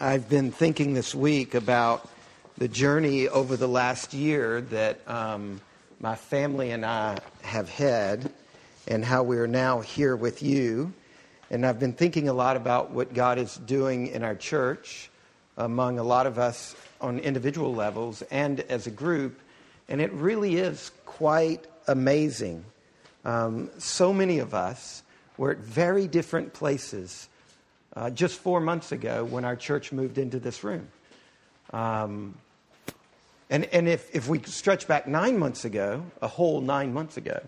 I've been thinking this week about the journey over the last year that um, my family and I have had and how we're now here with you. And I've been thinking a lot about what God is doing in our church among a lot of us on individual levels and as a group. And it really is quite amazing. Um, so many of us were at very different places uh, just four months ago when our church moved into this room. Um, and and if, if we stretch back nine months ago, a whole nine months ago,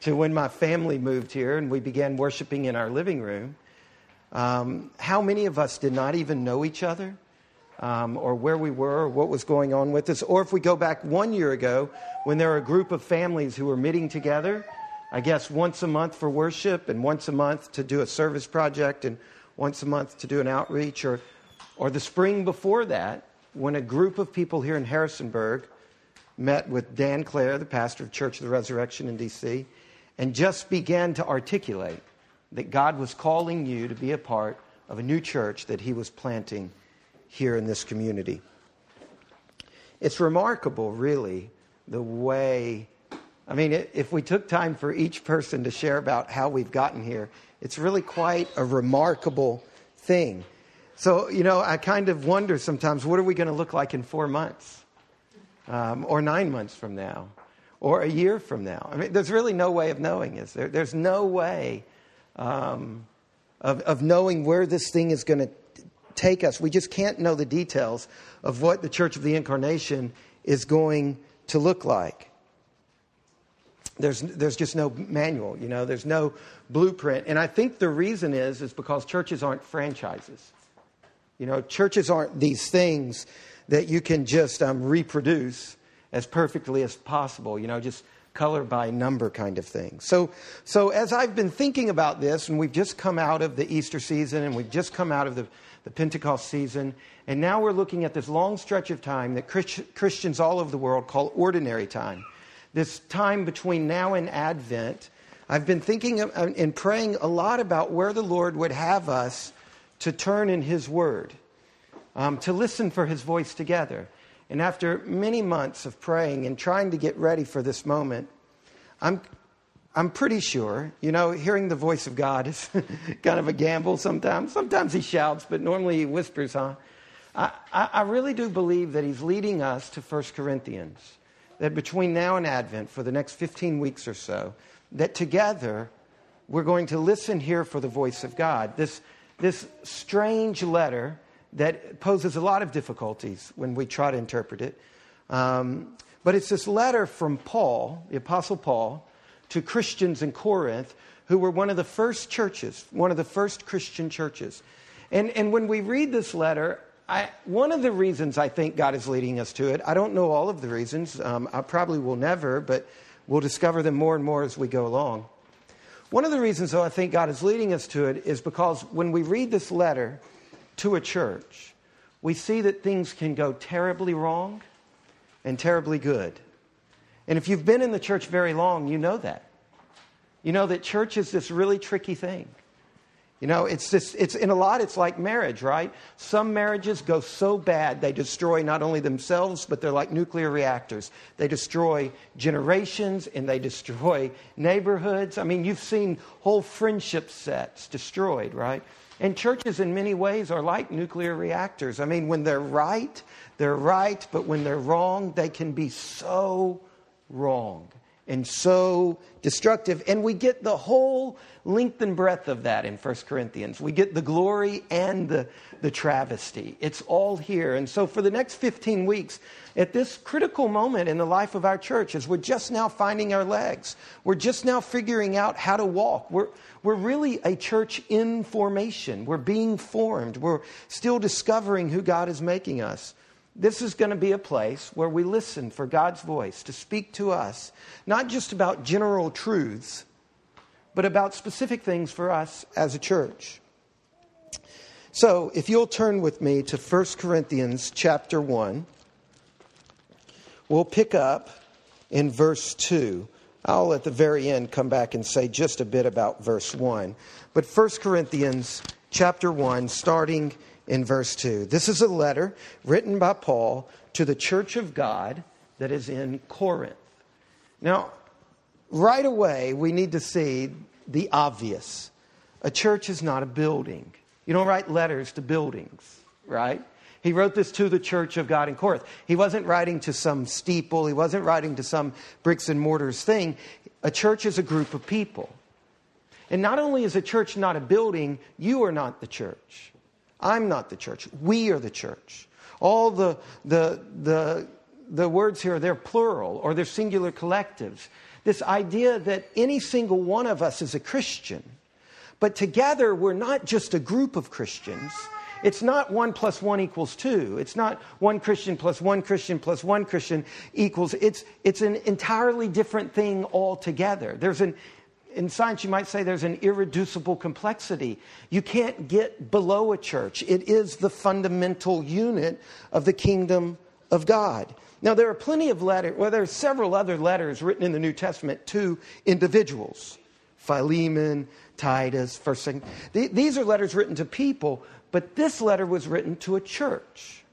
to when my family moved here and we began worshiping in our living room, um, how many of us did not even know each other? Um, or where we were, or what was going on with us. Or if we go back one year ago, when there were a group of families who were meeting together, I guess once a month for worship and once a month to do a service project and once a month to do an outreach, or, or the spring before that, when a group of people here in Harrisonburg met with Dan Claire, the pastor of Church of the Resurrection in D.C., and just began to articulate that God was calling you to be a part of a new church that he was planting here in this community. It's remarkable, really, the way. I mean, if we took time for each person to share about how we've gotten here, it's really quite a remarkable thing. So, you know, I kind of wonder sometimes what are we going to look like in four months um, or nine months from now or a year from now? I mean, there's really no way of knowing, is there? There's no way um, of, of knowing where this thing is going to take us. We just can't know the details of what the Church of the Incarnation is going to look like. There's, there's just no manual, you know, there's no blueprint. And I think the reason is, is because churches aren't franchises. You know, churches aren't these things that you can just um, reproduce as perfectly as possible, you know, just color by number kind of thing. So, so as I've been thinking about this, and we've just come out of the Easter season and we've just come out of the, the Pentecost season, and now we're looking at this long stretch of time that Christ, Christians all over the world call ordinary time this time between now and Advent, I've been thinking and praying a lot about where the Lord would have us to turn in His Word, um, to listen for His voice together. And after many months of praying and trying to get ready for this moment, I'm, I'm pretty sure, you know, hearing the voice of God is kind of a gamble sometimes. Sometimes He shouts, but normally He whispers, huh? I, I, I really do believe that He's leading us to 1 Corinthians that between now and Advent, for the next 15 weeks or so, that together we're going to listen here for the voice of God. This, this strange letter that poses a lot of difficulties when we try to interpret it. Um, but it's this letter from Paul, the Apostle Paul, to Christians in Corinth who were one of the first churches, one of the first Christian churches. And, and when we read this letter, I, one of the reasons I think God is leading us to it, I don't know all of the reasons. Um, I probably will never, but we'll discover them more and more as we go along. One of the reasons, though, I think God is leading us to it is because when we read this letter to a church, we see that things can go terribly wrong and terribly good. And if you've been in the church very long, you know that. You know that church is this really tricky thing. You know, it's just, it's in a lot, it's like marriage, right? Some marriages go so bad, they destroy not only themselves, but they're like nuclear reactors. They destroy generations and they destroy neighborhoods. I mean, you've seen whole friendship sets destroyed, right? And churches, in many ways, are like nuclear reactors. I mean, when they're right, they're right, but when they're wrong, they can be so wrong and so destructive. And we get the whole length and breadth of that in 1 Corinthians. We get the glory and the, the travesty. It's all here. And so, for the next 15 weeks, at this critical moment in the life of our church, as we're just now finding our legs, we're just now figuring out how to walk. We're, we're really a church in formation. We're being formed. We're still discovering who God is making us. This is going to be a place where we listen for God's voice to speak to us, not just about general truths, but about specific things for us as a church. So, if you'll turn with me to 1 Corinthians chapter 1, we'll pick up in verse 2. I'll at the very end come back and say just a bit about verse 1. But 1 Corinthians chapter 1, starting in verse 2. This is a letter written by Paul to the church of God that is in Corinth. Now, right away, we need to see the obvious. A church is not a building. You don't write letters to buildings, right? He wrote this to the church of God in Corinth. He wasn't writing to some steeple, he wasn't writing to some bricks and mortars thing. A church is a group of people. And not only is a church not a building, you are not the church. I'm not the church. We are the church. All the, the, the, the words here, they're plural or they're singular collectives. This idea that any single one of us is a Christian, but together we're not just a group of Christians. It's not one plus one equals two. It's not one Christian plus one Christian plus one Christian equals. It's, it's an entirely different thing altogether. There's an in science, you might say there's an irreducible complexity. You can't get below a church. It is the fundamental unit of the kingdom of God. Now, there are plenty of letters, well, there are several other letters written in the New Testament to individuals Philemon, Titus, First, Second. These are letters written to people, but this letter was written to a church.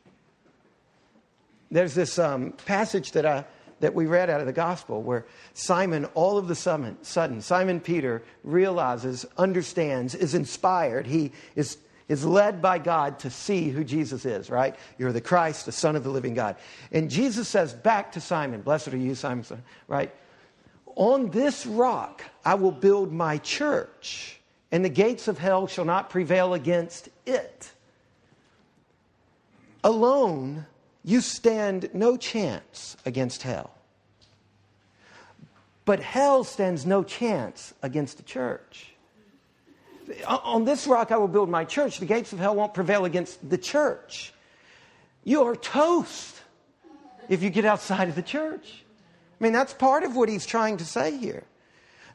There's this um, passage that I that we read out of the gospel where Simon, all of the sudden, Simon Peter realizes, understands, is inspired. He is, is led by God to see who Jesus is, right? You're the Christ, the Son of the living God. And Jesus says back to Simon, Blessed are you, Simon, right? On this rock I will build my church, and the gates of hell shall not prevail against it. Alone, you stand no chance against hell. But hell stands no chance against the church. On this rock I will build my church. The gates of hell won't prevail against the church. You are toast if you get outside of the church. I mean, that's part of what he's trying to say here.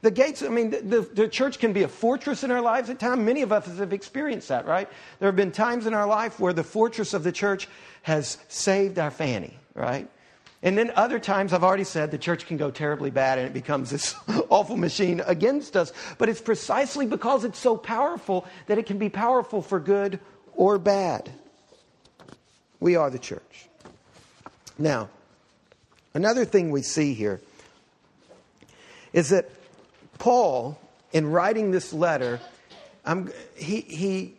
The gates, I mean, the, the, church can be a fortress in our lives at times. Many of us have experienced that, right? There have been times in our life where the fortress of the church has saved our fanny, right? And then other times, I've already said, the church can go terribly bad and it becomes this awful machine against us. But it's precisely because it's so powerful that it can be powerful for good or bad. We are the church. Now, another thing we see here is that Paul, in writing this letter, he, he,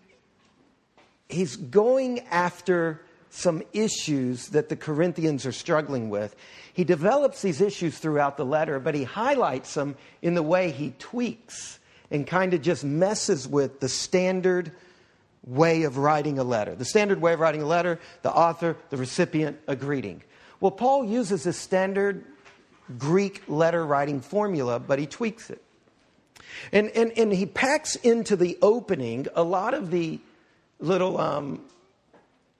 he's going after some issues that the Corinthians are struggling with. He develops these issues throughout the letter, but he highlights them in the way he tweaks and kind of just messes with the standard way of writing a letter. The standard way of writing a letter, the author, the recipient, a greeting. Well, Paul uses a standard Greek letter writing formula, but he tweaks it. And, and, and he packs into the opening a lot of the little um,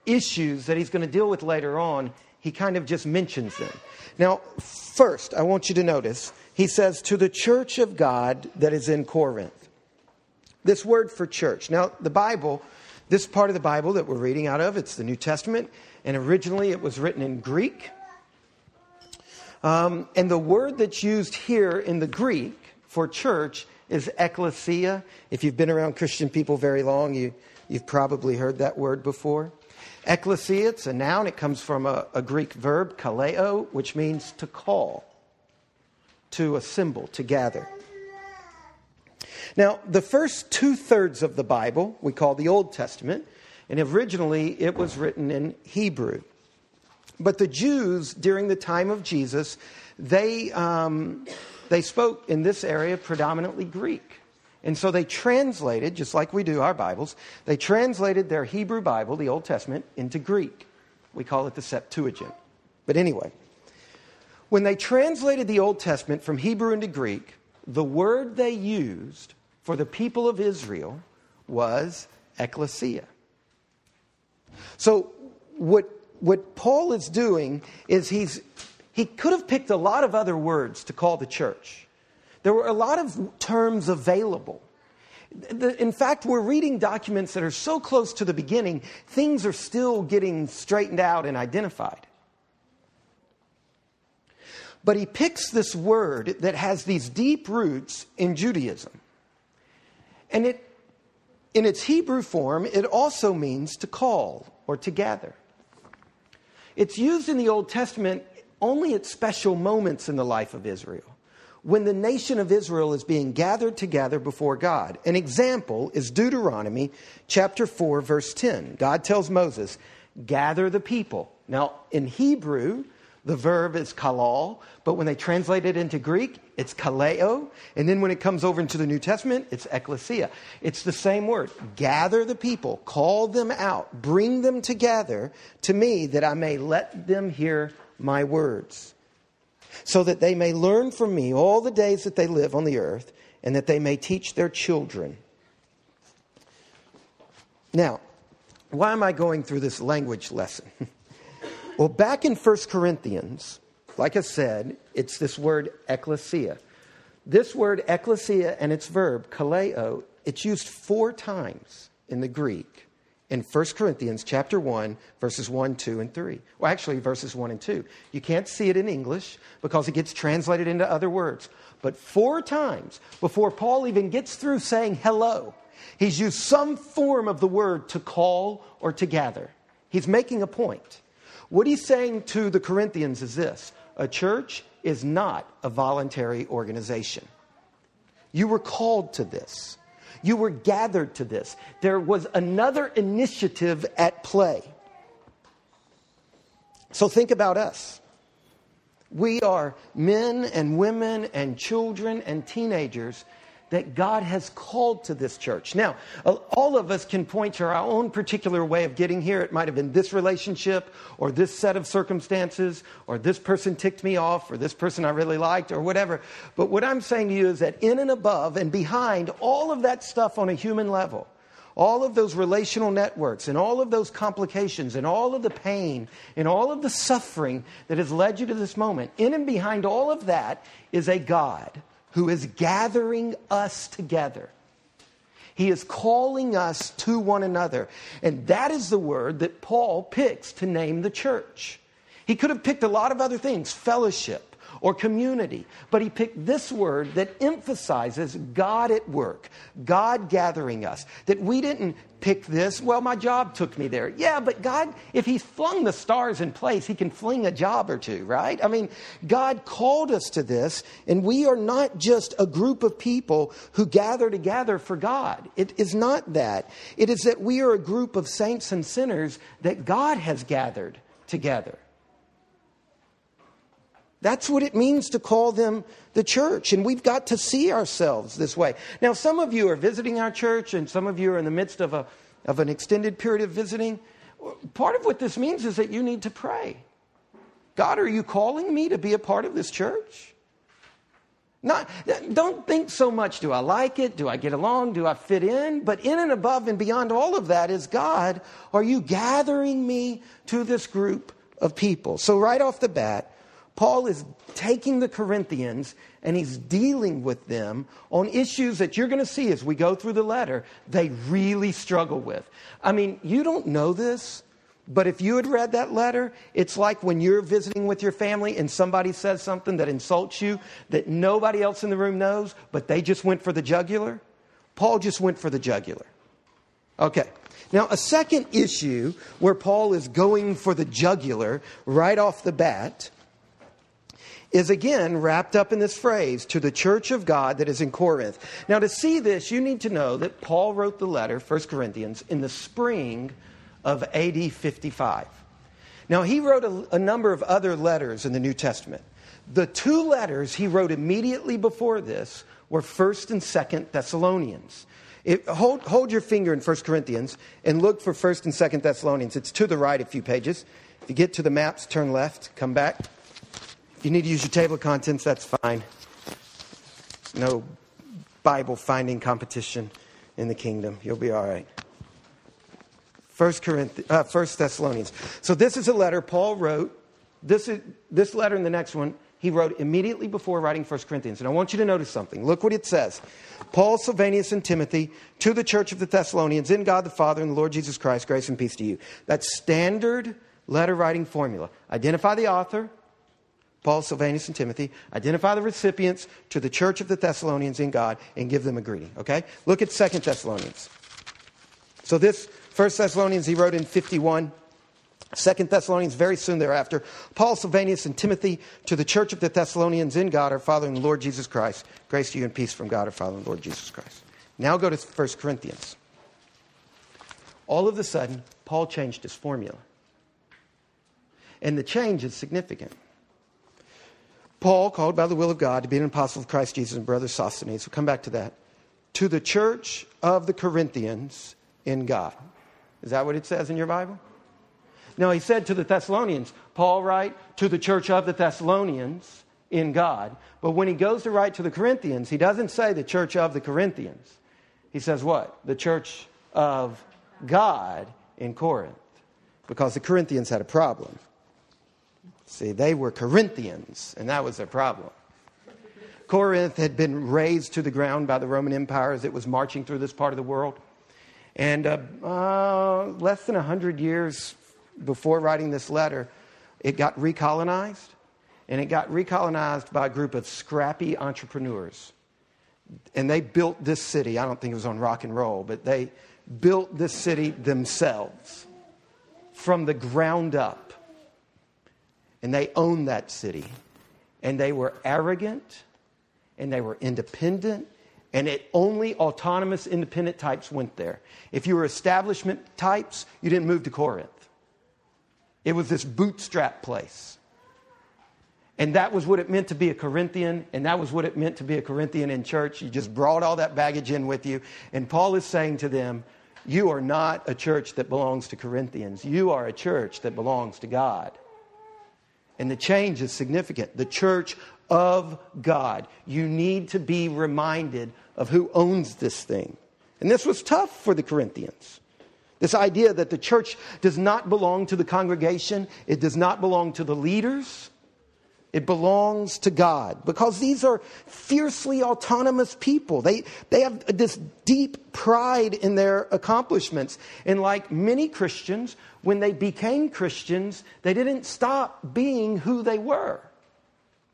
issues that he's going to deal with later on, he kind of just mentions them. Now, first, I want you to notice he says, to the church of God that is in Corinth. This word for church. Now, the Bible, this part of the Bible that we're reading out of, it's the New Testament, and originally it was written in Greek. Um, and the word that's used here in the Greek for church is ecclesia. If you've been around Christian people very long, you, you've probably heard that word before. Ecclesia, it's a noun. It comes from a, a Greek verb, kaleo, which means to call, to assemble, to gather. Now, the first two thirds of the Bible we call the Old Testament, and originally it was written in Hebrew. But the Jews during the time of Jesus, they, um, they spoke in this area predominantly Greek. And so they translated, just like we do our Bibles, they translated their Hebrew Bible, the Old Testament, into Greek. We call it the Septuagint. But anyway, when they translated the Old Testament from Hebrew into Greek, the word they used for the people of Israel was ecclesia. So what, what Paul is doing is he's, he could have picked a lot of other words to call the church. There were a lot of terms available. In fact, we're reading documents that are so close to the beginning, things are still getting straightened out and identified. But he picks this word that has these deep roots in Judaism. And it, in its Hebrew form, it also means to call or to gather. It's used in the Old Testament only at special moments in the life of Israel when the nation of Israel is being gathered together before God. An example is Deuteronomy chapter 4, verse 10. God tells Moses, Gather the people. Now, in Hebrew, the verb is kalal, but when they translate it into Greek, it's kaleo. And then when it comes over into the New Testament, it's ecclesia. It's the same word. Gather the people, call them out, bring them together to me that I may let them hear my words so that they may learn from me all the days that they live on the earth, and that they may teach their children. Now, why am I going through this language lesson? well, back in 1 Corinthians, like I said, it's this word ecclesia. This word ecclesia and its verb, kaleo, it's used four times in the Greek in 1 Corinthians chapter 1, verses 1, 2, and 3. Well, actually, verses 1 and 2. You can't see it in English because it gets translated into other words. But four times before Paul even gets through saying hello, he's used some form of the word to call or to gather. He's making a point. What he's saying to the Corinthians is this a church is not a voluntary organization. You were called to this. You were gathered to this. There was another initiative at play. So think about us. We are men and women and children and teenagers that God has called to this church. Now, uh, all of us can point to our own particular way of getting here. It might have been this relationship or this set of circumstances or this person ticked me off or this person I really liked or whatever. But what I'm saying to you is that in and above and behind all of that stuff on a human level, all of those relational networks and all of those complications and all of the pain and all of the suffering that has led you to this moment, in and behind all of that is a God who is gathering us together. He is calling us to one another. And that is the word that Paul picks to name the church. He could have picked a lot of other things fellowship, or community. But he picked this word that emphasizes God at work, God gathering us. That we didn't pick this, well, my job took me there. Yeah, but God, if He flung the stars in place, He can fling a job or two, right? I mean, God called us to this, and we are not just a group of people who gather together for God. It is not that. It is that we are a group of saints and sinners that God has gathered together. That's what it means to call them the church. And we've got to see ourselves this way. Now, some of you are visiting our church, and some of you are in the midst of, a, of an extended period of visiting. Part of what this means is that you need to pray God, are you calling me to be a part of this church? Not, don't think so much, do I like it? Do I get along? Do I fit in? But in and above and beyond all of that is God, are you gathering me to this group of people? So, right off the bat, Paul is taking the Corinthians and he's dealing with them on issues that you're going to see as we go through the letter, they really struggle with. I mean, you don't know this, but if you had read that letter, it's like when you're visiting with your family and somebody says something that insults you that nobody else in the room knows, but they just went for the jugular. Paul just went for the jugular. Okay. Now, a second issue where Paul is going for the jugular right off the bat is again wrapped up in this phrase to the church of God that is in Corinth. Now, to see this, you need to know that Paul wrote the letter, 1 Corinthians, in the spring of AD 55. Now, he wrote a, a number of other letters in the New Testament. The two letters he wrote immediately before this were 1st and 2nd Thessalonians. It, hold, hold your finger in 1 Corinthians and look for 1st and 2nd Thessalonians. It's to the right a few pages. If you get to the maps, turn left, come back you need to use your table of contents, that's fine. No Bible finding competition in the kingdom. You'll be all right. First, Corinth, uh, Thessalonians. So this is a letter Paul wrote. This, is, this letter and the next one he wrote immediately before writing First Corinthians. And I want you to notice something. Look what it says. Paul, Silvanus, and Timothy to the church of the Thessalonians in God the Father and the Lord Jesus Christ, grace and peace to you. That's standard letter writing formula. Identify the author, Paul, Silvanus, and Timothy, identify the recipients to the church of the Thessalonians in God and give them a greeting. Okay? Look at Second Thessalonians. So this First Thessalonians he wrote in 51. Second Thessalonians, very soon thereafter. Paul, Silvanus, and Timothy to the church of the Thessalonians in God, our Father and Lord Jesus Christ. Grace to you and peace from God, our Father and Lord Jesus Christ. Now go to 1 Corinthians. All of a sudden, Paul changed his formula. And the change is significant. Paul, called by the will of God to be an apostle of Christ Jesus and brother Sosthenes, we'll come back to that, to the church of the Corinthians in God. Is that what it says in your Bible? No, he said to the Thessalonians, Paul write to the church of the Thessalonians in God. But when he goes to write to the Corinthians, he doesn't say the church of the Corinthians. He says what? The church of God in Corinth. Because the Corinthians had a problem. See, they were Corinthians, and that was their problem. Corinth had been razed to the ground by the Roman Empire as it was marching through this part of the world. And uh, uh, less than 100 years before writing this letter, it got recolonized. And it got recolonized by a group of scrappy entrepreneurs. And they built this city. I don't think it was on rock and roll, but they built this city themselves from the ground up. And they owned that city. And they were arrogant and they were independent and it only autonomous independent types went there. If you were establishment types, you didn't move to Corinth. It was this bootstrap place. And that was what it meant to be a Corinthian, and that was what it meant to be a Corinthian in church. You just brought all that baggage in with you. And Paul is saying to them, You are not a church that belongs to Corinthians. You are a church that belongs to God. And the change is significant. The church of God. You need to be reminded of who owns this thing. And this was tough for the Corinthians. This idea that the church does not belong to the congregation, it does not belong to the leaders, it belongs to God. Because these are fiercely autonomous people. They, they have this deep pride in their accomplishments. And like many Christians, when they became Christians, they didn't stop being who they were.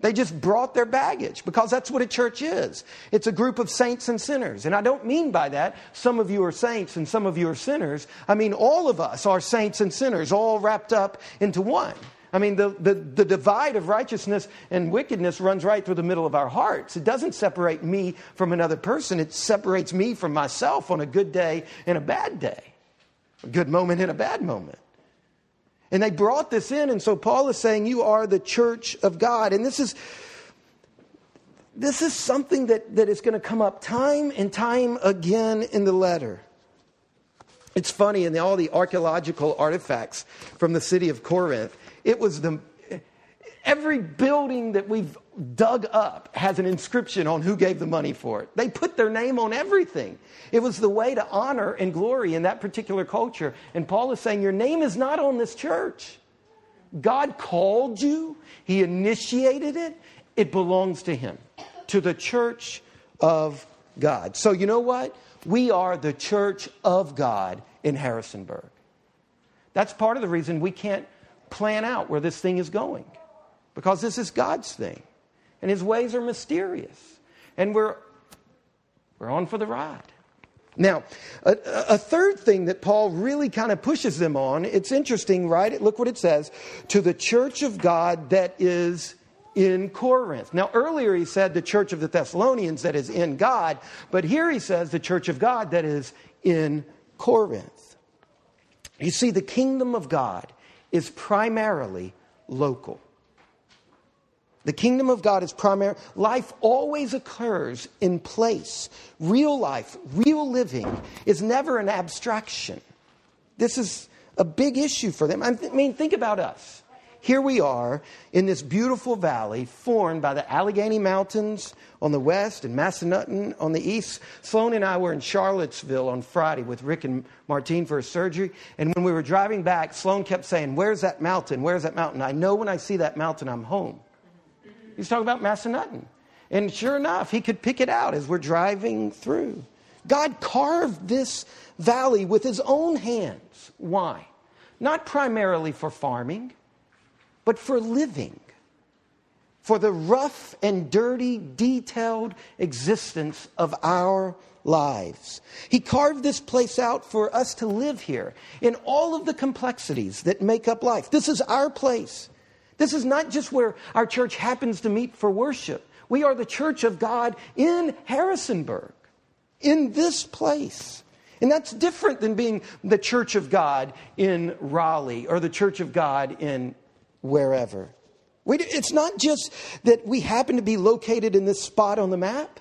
They just brought their baggage because that's what a church is. It's a group of saints and sinners. And I don't mean by that some of you are saints and some of you are sinners. I mean all of us are saints and sinners, all wrapped up into one. I mean, the, the, the, divide of righteousness and wickedness runs right through the middle of our hearts. It doesn't separate me from another person, it separates me from myself on a good day and a bad day, a good moment and a bad moment. And they brought this in, and so Paul is saying, You are the church of God. And this is this is something that, that is going to come up time and time again in the letter. It's funny, in all the archaeological artifacts from the city of Corinth, it was the every building that we've dug up has an inscription on who gave the money for it. They put their name on everything. It was the way to honor and glory in that particular culture. And Paul is saying, Your name is not on this church. God called you, He initiated it, it belongs to Him, to the church of God. So, you know what? We are the church of God in Harrisonburg. That's part of the reason we can't plan out where this thing is going, because this is God's thing and his ways are mysterious. And we're, we're on for the ride. Now, a, a, third thing that Paul really kind of pushes them on, it's interesting, right? Look what it says to the church of God that is in Corinth. Now, earlier he said the church of the Thessalonians that is in God, but here he says the church of God that is in Corinth. You see, the kingdom of God is primarily local. The kingdom of God is primary. Life always occurs in place. Real life, real living is never an abstraction. This is a big issue for them. I mean, think about us. Here we are in this beautiful valley formed by the Allegheny Mountains on the west and Massanutten on the east. Sloan and I were in Charlottesville on Friday with Rick and Martine for a surgery. And when we were driving back, Sloan kept saying, Where's that mountain? Where's that mountain? I know when I see that mountain, I'm home. He's talking about Massanutten. And sure enough, he could pick it out as we're driving through. God carved this valley with his own hands. Why? Not primarily for farming, but for living. for the rough and dirty, detailed existence of our lives. He carved this place out for us to live here in all of the complexities that make up life. This is our place. This is not just where our church happens to meet for worship. We are the church of God in Harrisonburg, in this place. And that's different than being the church of God in Raleigh or the church of God in wherever. We, it's not just that we happen to be located in this spot on the map.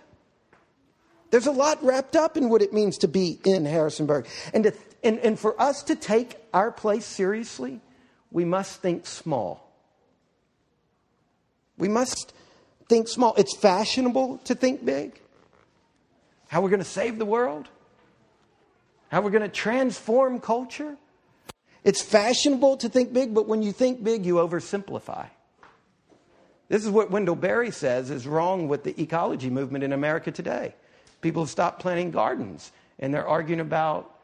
There's a lot wrapped up in what it means to be in Harrisonburg. And, to, and, and for us to take our place seriously, we must think small. We must think small. It's fashionable to think big. How we're going to save the world, how we're going to transform culture. It's fashionable to think big, but when you think big, you oversimplify. This is what Wendell Berry says is wrong with the ecology movement in America today. People have stopped planting gardens and they're arguing about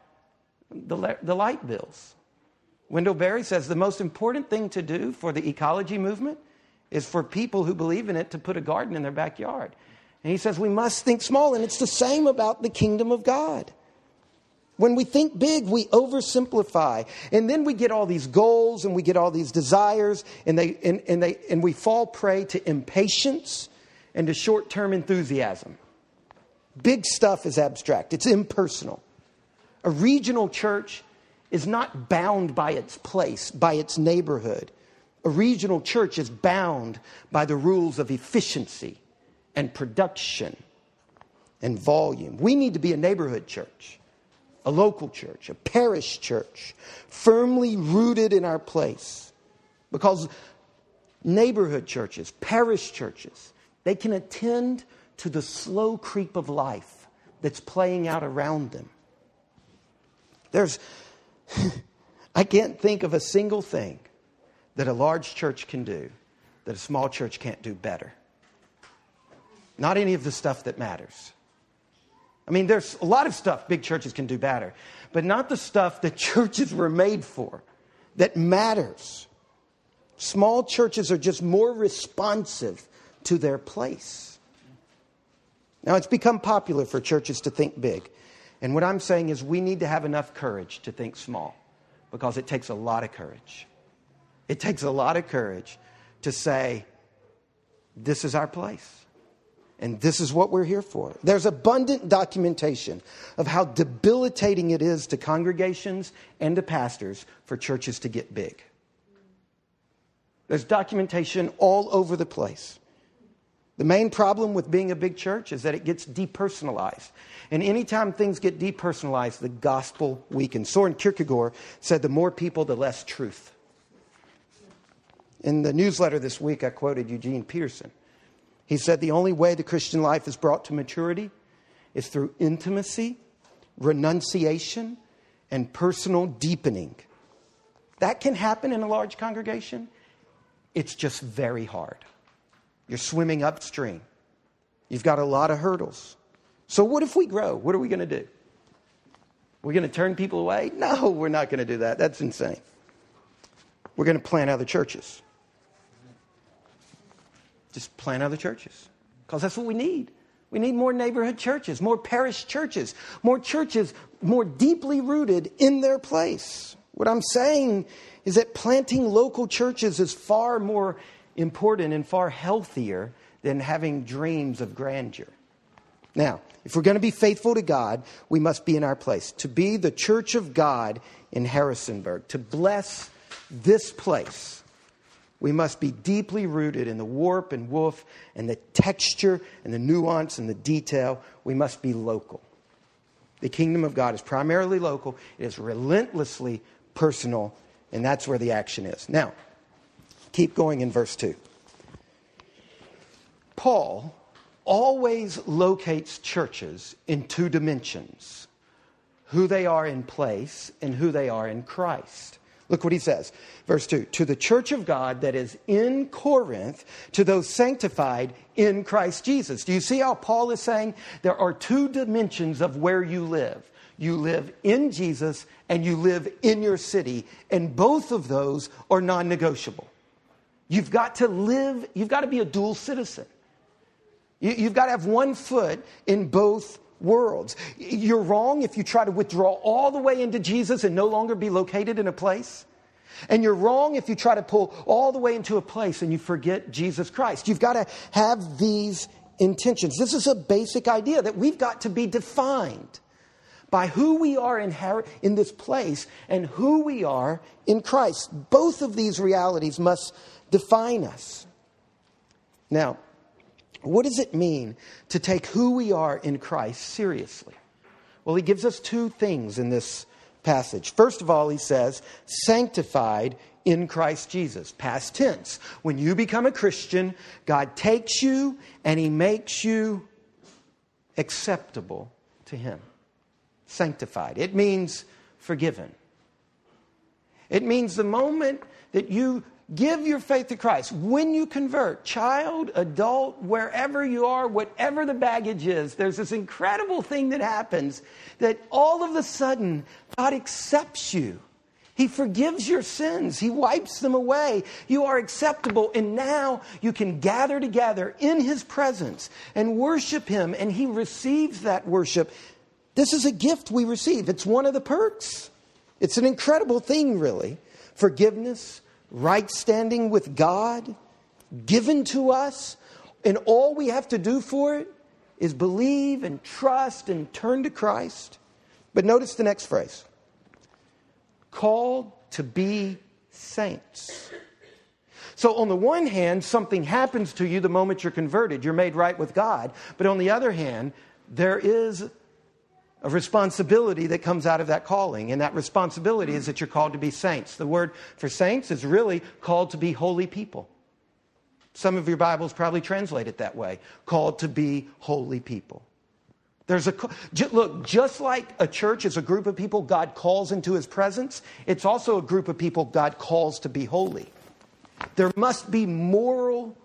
the, the light bills. Wendell Berry says the most important thing to do for the ecology movement is for people who believe in it to put a garden in their backyard. And he says we must think small, and it's the same about the kingdom of God. When we think big, we oversimplify. And then we get all these goals and we get all these desires, and, they, and, and, they, and we fall prey to impatience and to short term enthusiasm. Big stuff is abstract, it's impersonal. A regional church is not bound by its place, by its neighborhood. A regional church is bound by the rules of efficiency and production and volume. We need to be a neighborhood church, a local church, a parish church, firmly rooted in our place. Because neighborhood churches, parish churches, they can attend to the slow creep of life that's playing out around them. There's, I can't think of a single thing that a large church can do that a small church can't do better. Not any of the stuff that matters. I mean, there's a lot of stuff big churches can do better, but not the stuff that churches were made for that matters. Small churches are just more responsive to their place. Now, it's become popular for churches to think big. And what I'm saying is we need to have enough courage to think small because it takes a lot of courage. It takes a lot of courage to say, this is our place. And this is what we're here for. There's abundant documentation of how debilitating it is to congregations and to pastors for churches to get big. There's documentation all over the place. The main problem with being a big church is that it gets depersonalized. And anytime things get depersonalized, the gospel weakens. Soren Kierkegaard said, the more people, the less truth. In the newsletter this week, I quoted Eugene Peterson. He said, the only way the Christian life is brought to maturity is through intimacy, renunciation, and personal deepening. That can happen in a large congregation. It's just very hard. You're swimming upstream. You've got a lot of hurdles. So, what if we grow? What are we going to do? We're going to turn people away? No, we're not going to do that. That's insane. We're going to plant other churches. Just plant other churches because that's what we need. We need more neighborhood churches, more parish churches, more churches more deeply rooted in their place. What I'm saying is that planting local churches is far more important and far healthier than having dreams of grandeur. Now, if we're going to be faithful to God, we must be in our place. To be the church of God in Harrisonburg, to bless this place, we must be deeply rooted in the warp and woof and the texture and the nuance and the detail. We must be local. The kingdom of God is primarily local, it is relentlessly personal, and that's where the action is. Now, Keep going in verse 2. Paul always locates churches in two dimensions who they are in place and who they are in Christ. Look what he says. Verse 2 To the church of God that is in Corinth, to those sanctified in Christ Jesus. Do you see how Paul is saying there are two dimensions of where you live? You live in Jesus and you live in your city, and both of those are non negotiable. You've got to live, you've got to be a dual citizen. You, have got to have one foot in both worlds. You're wrong if you try to withdraw all the way into Jesus and no longer be located in a place. And you're wrong if you try to pull all the way into a place and you forget Jesus Christ. You've got to have these intentions. This is a basic idea that we've got to be defined by who we are in, in this place and who we are in Christ. Both of these realities must define us. Now, what does it mean to take who we are in Christ seriously? Well, he gives us two things in this passage. First of all, he says, sanctified in Christ Jesus. Past tense. When you become a Christian, God takes you and he makes you acceptable to him. Sanctified. It means forgiven. It means the moment that you Give your faith to Christ. When you convert, child, adult, wherever you are, whatever the baggage is, there's this incredible thing that happens that all of a sudden God accepts you. He forgives your sins. He wipes them away. You are acceptable. And now you can gather together in His presence and worship Him, and He receives that worship. This is a gift we receive. It's one of the perks. It's an incredible thing, really. Forgiveness, right standing with God given to us, and all we have to do for it is believe and trust and turn to Christ. But notice the next phrase called to be saints. So, on the one hand, something happens to you the moment you're converted. You're made right with God. But on the other hand, there is a responsibility that comes out of that calling. And that responsibility is that you're called to be saints. The word for saints is really called to be holy people. Some of your Bibles probably translate it that way called to be holy people. There's a look, just like a church is a group of people God calls into his presence, it's also a group of people God calls to be holy. There must be moral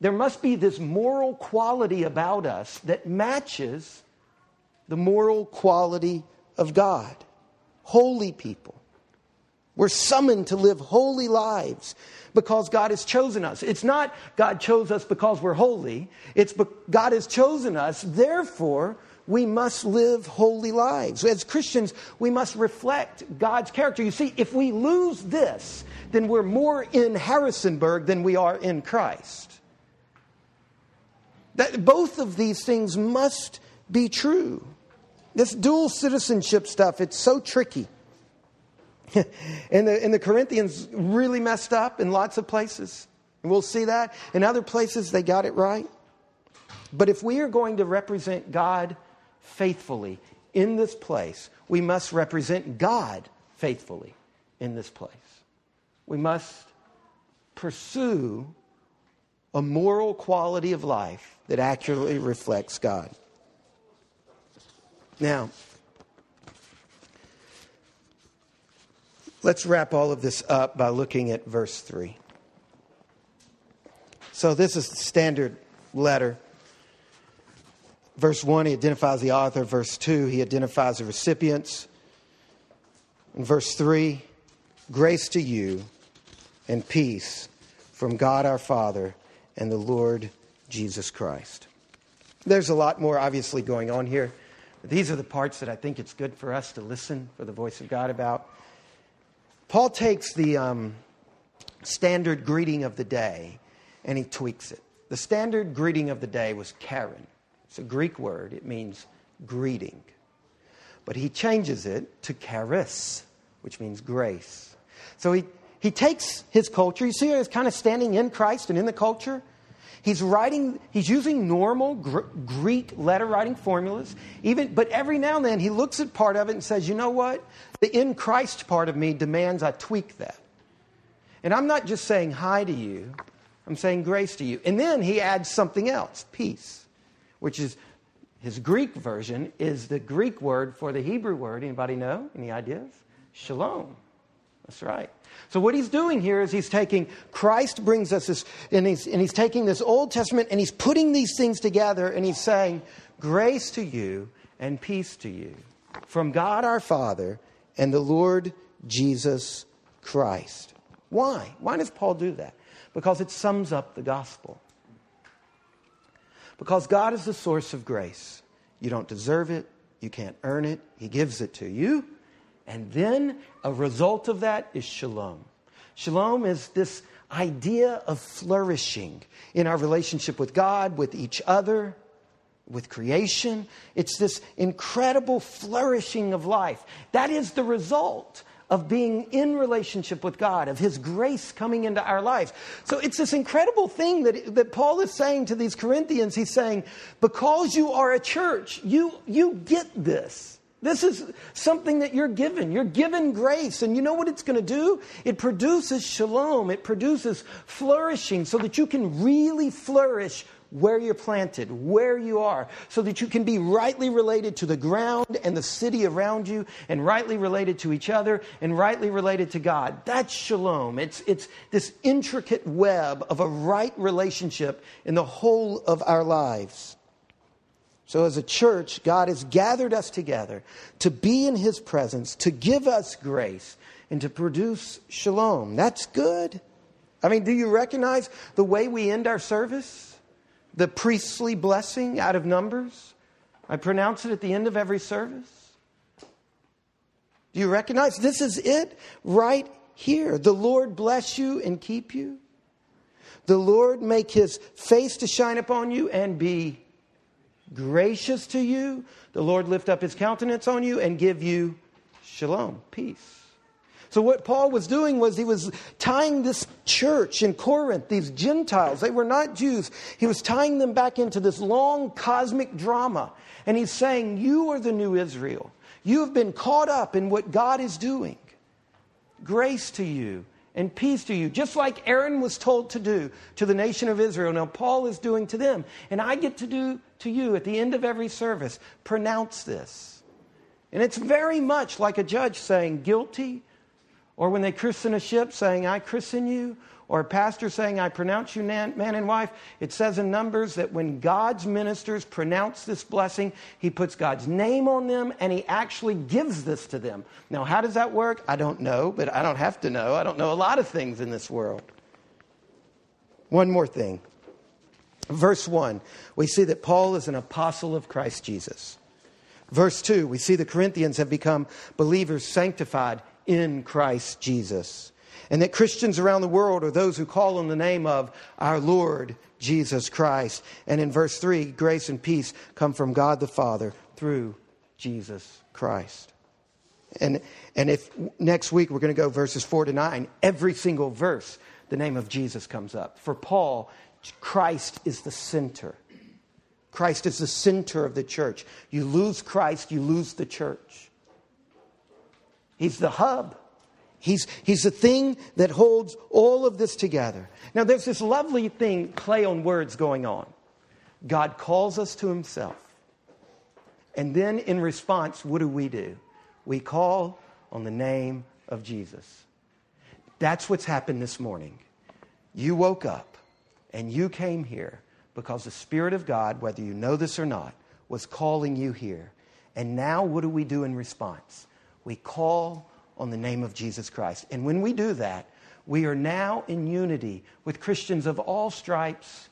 there must be this moral quality about us that matches the moral quality of God. Holy people. We're summoned to live holy lives because God has chosen us. It's not God chose us because we're holy, it's God has chosen us, therefore, we must live holy lives. As Christians, we must reflect God's character. You see, if we lose this, then we're more in Harrisonburg than we are in Christ. That both of these things must be true. This dual citizenship stuff, it's so tricky. and, the, and the Corinthians really messed up in lots of places. And we'll see that. In other places, they got it right. But if we are going to represent God faithfully in this place, we must represent God faithfully in this place. We must pursue a moral quality of life that accurately reflects God. Now, let's wrap all of this up by looking at verse 3. So, this is the standard letter. Verse 1, he identifies the author. Verse 2, he identifies the recipients. In verse 3, grace to you and peace from God our Father and the Lord Jesus Christ. There's a lot more obviously going on here. These are the parts that I think it's good for us to listen for the voice of God about. Paul takes the um, standard greeting of the day and he tweaks it. The standard greeting of the day was charis. It's a Greek word, it means greeting. But he changes it to charis, which means grace. So he, he takes his culture, you see, he's kind of standing in Christ and in the culture. He's writing, he's using normal gr- Greek letter writing formulas, even, but every now and then he looks at part of it and says, you know what? The in Christ part of me demands I tweak that. And I'm not just saying hi to you, I'm saying grace to you. And then he adds something else, peace, which is his Greek version is the Greek word for the Hebrew word. Anybody know? Any ideas? Shalom. That's right. So, what he's doing here is he's taking, Christ brings us this, and he's, and he's taking this Old Testament and he's putting these things together and he's saying, Grace to you and peace to you from God our Father and the Lord Jesus Christ. Why? Why does Paul do that? Because it sums up the gospel. Because God is the source of grace. You don't deserve it, you can't earn it, He gives it to you. And then a result of that is shalom. Shalom is this idea of flourishing in our relationship with God, with each other, with creation. It's this incredible flourishing of life. That is the result of being in relationship with God, of His grace coming into our lives. So it's this incredible thing that, that Paul is saying to these Corinthians. He's saying, because you are a church, you, you get this. This is something that you're given. You're given grace. And you know what it's going to do? It produces shalom. It produces flourishing so that you can really flourish where you're planted, where you are, so that you can be rightly related to the ground and the city around you, and rightly related to each other, and rightly related to God. That's shalom. It's, it's this intricate web of a right relationship in the whole of our lives. So, as a church, God has gathered us together to be in His presence, to give us grace, and to produce shalom. That's good. I mean, do you recognize the way we end our service? The priestly blessing out of Numbers? I pronounce it at the end of every service. Do you recognize this is it right here? The Lord bless you and keep you. The Lord make his face to shine upon you and be gracious to you. The Lord lift up his countenance on you and give you shalom, peace. So, what Paul was doing was he was tying this church in Corinth, these Gentiles, they were not Jews, he was tying them back into this long cosmic drama. And he's saying, You are the new Israel. You have been caught up in what God is doing. Grace to you and peace to you, just like Aaron was told to do to the nation of Israel. Now, Paul is doing to them. And I get to do to you at the end of every service pronounce this. And it's very much like a judge saying, guilty, or when they christen a ship saying, I christen you, or a pastor saying, I pronounce you man and wife. It says in Numbers that when God's ministers pronounce this blessing, he puts God's name on them and he actually gives this to them. Now, how does that work? I don't know, but I don't have to know. I don't know a lot of things in this world. One more thing. Verse 1, we see that Paul is an apostle of Christ Jesus. Verse 2, we see the Corinthians have become believers sanctified in Christ Jesus and that Christians around the world are those who call on the name of our Lord Jesus Christ. And in verse 3, grace and peace come from God the Father through Jesus Christ. And, and if next week we're going to go verses 4 to 9, every single verse, the name of Jesus comes up. For Paul, Christ is the center. Christ is the center of the church. You lose Christ, you lose the church. He's the hub. He's, he's the thing that holds all of this together. Now, there's this lovely thing, play on words going on. God calls us to himself. And then in response, what do we do? We call on the name of Jesus. That's what's happened this morning. You woke up and you came here because the Spirit of God, whether you know this or not, was calling you here. And now, what do we do in response? We call on the name of Jesus Christ. And when we do that, we are now in unity with Christians of all stripes,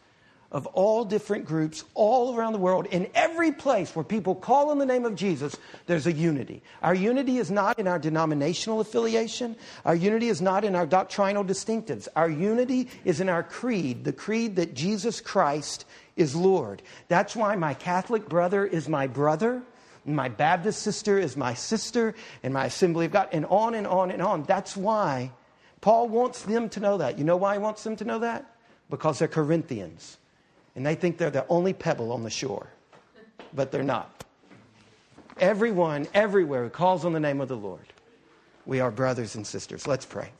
of all different groups, all around the world. In every place where people call on the name of Jesus, there's a unity. Our unity is not in our denominational affiliation. Our unity is not in our doctrinal distinctives. Our unity is in our creed, the creed that Jesus Christ is Lord. That's why my Catholic brother is my brother my Baptist sister is my sister, and my Assembly of God, and on and on and on. That's why Paul wants them to know that. You know why he wants them to know that? Because they're Corinthians, and they think they're the only pebble on the shore, but they're not. Everyone, everywhere, who calls on the name of the Lord, we are brothers and sisters. Let's pray.